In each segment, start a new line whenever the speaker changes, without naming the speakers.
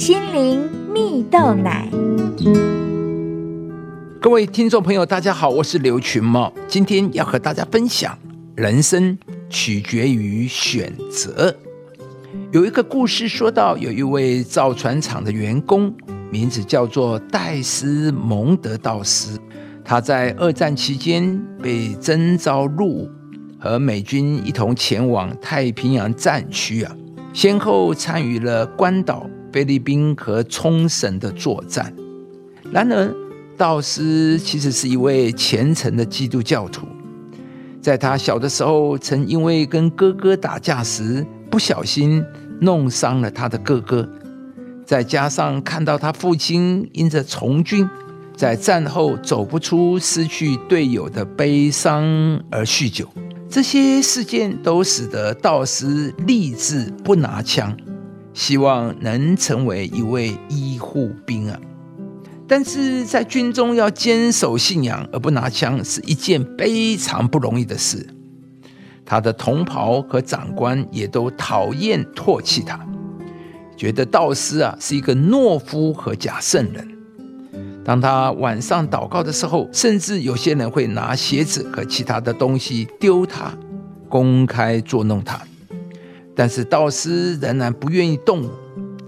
心灵蜜豆奶。
各位听众朋友，大家好，我是刘群茂，今天要和大家分享：人生取决于选择。有一个故事说到，有一位造船厂的员工，名字叫做戴斯蒙德道斯。他在二战期间被征召入伍，和美军一同前往太平洋战区啊，先后参与了关岛、菲律宾和冲绳的作战。然而，道斯其实是一位虔诚的基督教徒，在他小的时候，曾因为跟哥哥打架时不小心弄伤了他的哥哥，再加上看到他父亲因着从军。在战后走不出失去队友的悲伤而酗酒，这些事件都使得道斯立志不拿枪，希望能成为一位医护兵啊！但是在军中要坚守信仰而不拿枪是一件非常不容易的事，他的同袍和长官也都讨厌唾弃他，觉得道士啊是一个懦夫和假圣人。当他晚上祷告的时候，甚至有些人会拿鞋子和其他的东西丢他，公开捉弄他。但是道士仍然不愿意动武，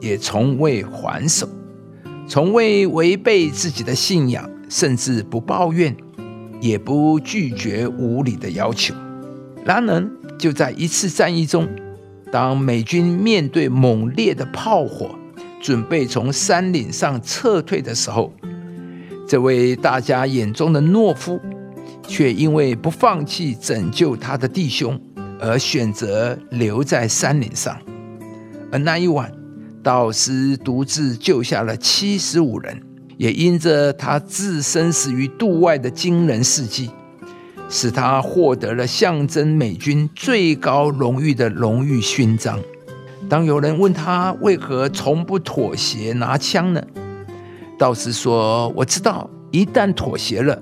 也从未还手，从未违背自己的信仰，甚至不抱怨，也不拒绝无理的要求。然而，就在一次战役中，当美军面对猛烈的炮火，准备从山岭上撤退的时候，这位大家眼中的懦夫，却因为不放弃拯救他的弟兄，而选择留在山岭上。而那一晚，道士独自救下了七十五人，也因着他置身死于度外的惊人事迹，使他获得了象征美军最高荣誉的荣誉勋章。当有人问他为何从不妥协拿枪呢？道士说：“我知道，一旦妥协了，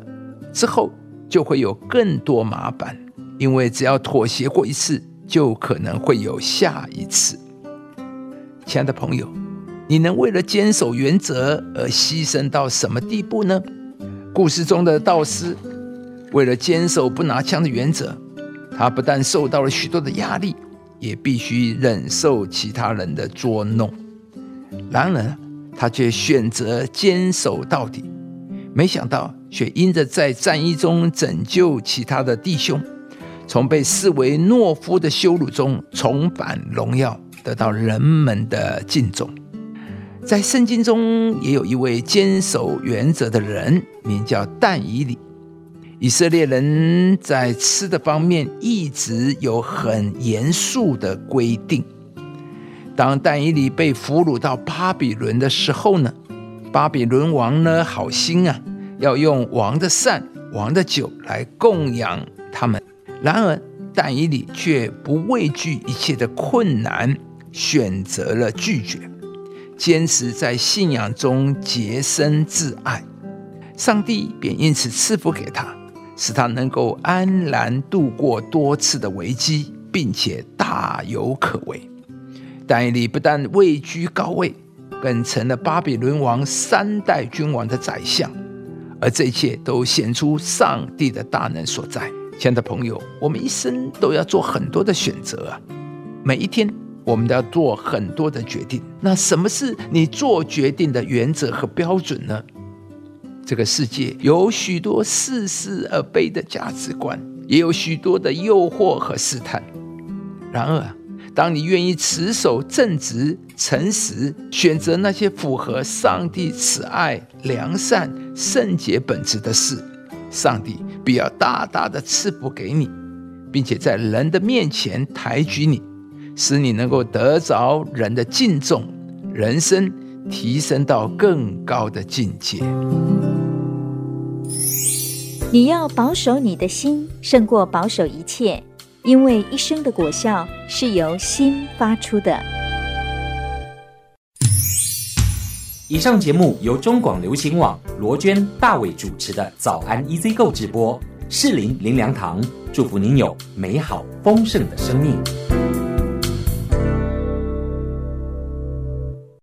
之后就会有更多麻烦，因为只要妥协过一次，就可能会有下一次。”亲爱的朋友，你能为了坚守原则而牺牲到什么地步呢？故事中的道士为了坚守不拿枪的原则，他不但受到了许多的压力，也必须忍受其他人的捉弄。然而，他却选择坚守到底，没想到却因着在战役中拯救其他的弟兄，从被视为懦夫的羞辱中重返荣耀，得到人们的敬重。在圣经中也有一位坚守原则的人，名叫但以理。以色列人在吃的方面一直有很严肃的规定。当但以理被俘虏到巴比伦的时候呢，巴比伦王呢好心啊，要用王的膳、王的酒来供养他们。然而但以理却不畏惧一切的困难，选择了拒绝，坚持在信仰中洁身自爱。上帝便因此赐福给他，使他能够安然度过多次的危机，并且大有可为。但以理不但位居高位，更成了巴比伦王三代君王的宰相，而这一切都显出上帝的大能所在。亲爱的朋友，我们一生都要做很多的选择啊，每一天我们都要做很多的决定。那什么是你做决定的原则和标准呢？这个世界有许多似是而非的价值观，也有许多的诱惑和试探。然而，当你愿意持守正直、诚实，选择那些符合上帝慈爱、良善、圣洁本质的事，上帝必要大大的赐福给你，并且在人的面前抬举你，使你能够得着人的敬重，人生提升到更高的境界。
你要保守你的心，胜过保守一切。因为一生的果效是由心发出的。
以上节目由中广流行网罗娟、大伟主持的《早安 EZ 购》直播，适林林良堂祝福您有美好丰盛的生命。